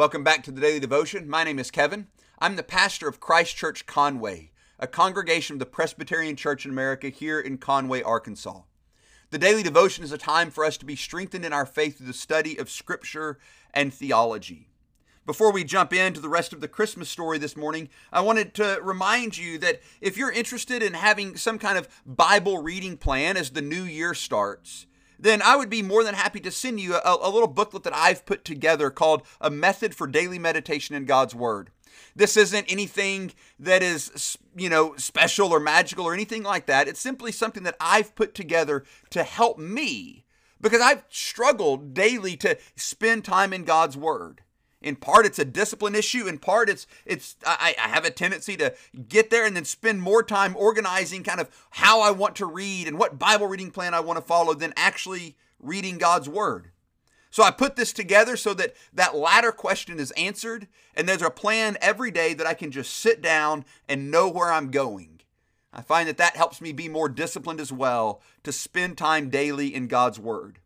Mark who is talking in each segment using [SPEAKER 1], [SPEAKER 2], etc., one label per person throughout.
[SPEAKER 1] Welcome back to the Daily Devotion. My name is Kevin. I'm the pastor of Christ Church Conway, a congregation of the Presbyterian Church in America here in Conway, Arkansas. The Daily Devotion is a time for us to be strengthened in our faith through the study of Scripture and theology. Before we jump into the rest of the Christmas story this morning, I wanted to remind you that if you're interested in having some kind of Bible reading plan as the new year starts, then I would be more than happy to send you a, a, little booklet that I've put together called A Method for Daily Meditation in God's Word. This isn't anything that is, you know, special or magical or anything like that. It's simply something that I've put together to help me because I've struggled daily to spend time in God's Word. In part, it's a discipline issue. In part, it's it's I, I, have a tendency to get there and then spend more time organizing kind of how I want to read and what Bible reading plan I want to follow than actually reading God's Word. So I put this together so that that latter question is answered, and there's a plan every day that I can just sit down and know where I'm going. I find that that helps me be more disciplined as well to spend time daily in God's Word.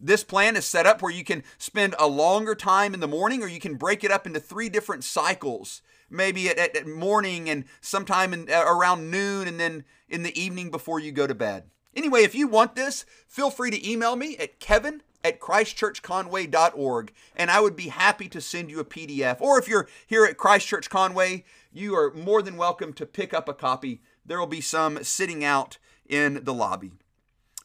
[SPEAKER 1] This plan is set up where you can spend a longer time in the morning, or you can break it up into three different cycles. Maybe at, at morning and sometime in, uh, around noon, and then in the evening before you go to bed. Anyway, if you want this, feel free to email me at kevin at christchurchconway.org, and I would be happy to send you a PDF. Or if you're here at Christ Church Conway, you are more than welcome to pick up a copy. There will be some sitting out in the lobby.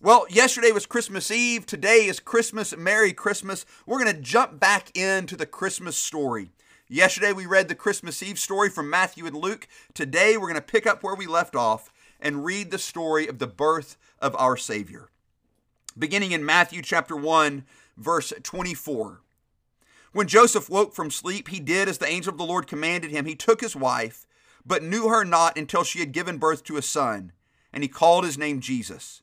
[SPEAKER 1] Well, yesterday was Christmas Eve. Today is Christmas. Merry Christmas. We're going to jump back into the Christmas story. Yesterday we read the Christmas Eve story from Matthew and Luke. Today we're going to pick up where we left off and read the story of the birth of our Savior. Beginning in Matthew chapter 1, verse 24. When Joseph woke from sleep, he did as the angel of the Lord commanded him. He took his wife, but knew her not until she had given birth to a son, and he called his name Jesus.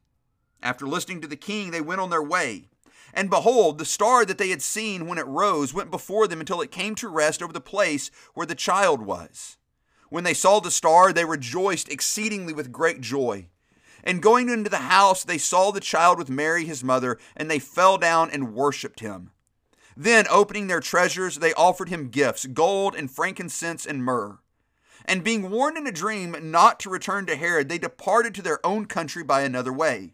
[SPEAKER 1] After listening to the king, they went on their way. And behold, the star that they had seen when it rose went before them until it came to rest over the place where the child was. When they saw the star, they rejoiced exceedingly with great joy. And going into the house, they saw the child with Mary his mother, and they fell down and worshipped him. Then, opening their treasures, they offered him gifts gold and frankincense and myrrh. And being warned in a dream not to return to Herod, they departed to their own country by another way.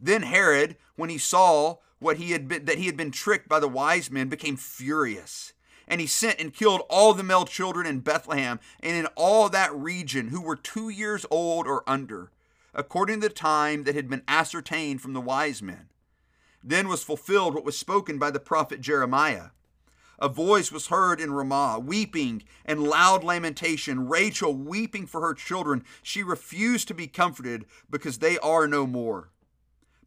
[SPEAKER 1] Then Herod, when he saw what he had been, that he had been tricked by the wise men, became furious. And he sent and killed all the male children in Bethlehem and in all that region who were two years old or under, according to the time that had been ascertained from the wise men. Then was fulfilled what was spoken by the prophet Jeremiah. A voice was heard in Ramah, weeping and loud lamentation, Rachel weeping for her children. She refused to be comforted because they are no more.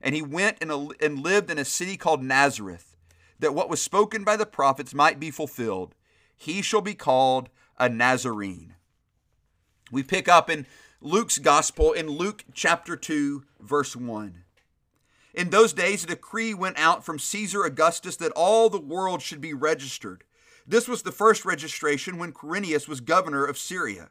[SPEAKER 1] And he went and, and lived in a city called Nazareth, that what was spoken by the prophets might be fulfilled. He shall be called a Nazarene. We pick up in Luke's gospel in Luke chapter 2, verse 1. In those days, a decree went out from Caesar Augustus that all the world should be registered. This was the first registration when Quirinius was governor of Syria.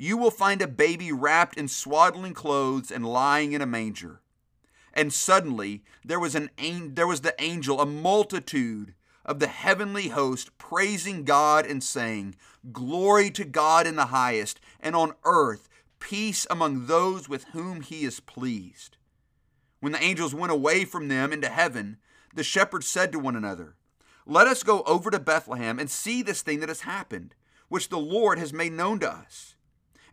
[SPEAKER 1] You will find a baby wrapped in swaddling clothes and lying in a manger. And suddenly there was an there was the angel, a multitude of the heavenly host praising God and saying, Glory to God in the highest, and on earth peace among those with whom he is pleased. When the angels went away from them into heaven, the shepherds said to one another, Let us go over to Bethlehem and see this thing that has happened, which the Lord has made known to us.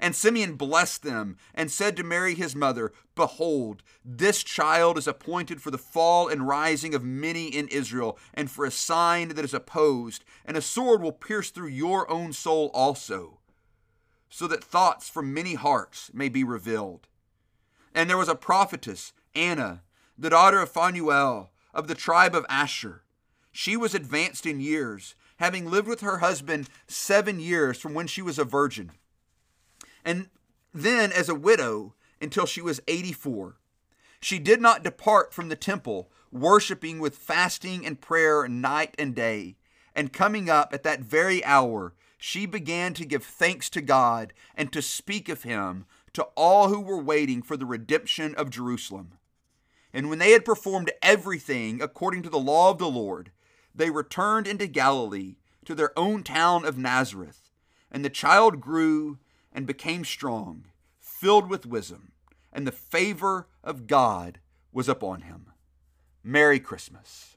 [SPEAKER 1] And Simeon blessed them and said to Mary his mother, Behold, this child is appointed for the fall and rising of many in Israel, and for a sign that is opposed, and a sword will pierce through your own soul also so that thoughts from many hearts may be revealed. And there was a prophetess, Anna, the daughter of Phanuel, of the tribe of Asher. She was advanced in years, having lived with her husband seven years from when she was a virgin, and then as a widow until she was 84. She did not depart from the temple, worshiping with fasting and prayer night and day. And coming up at that very hour, she began to give thanks to God and to speak of him to all who were waiting for the redemption of Jerusalem. And when they had performed everything according to the law of the Lord, they returned into Galilee to their own town of Nazareth. And the child grew and became strong, filled with wisdom, and the favor of God was upon him. Merry Christmas.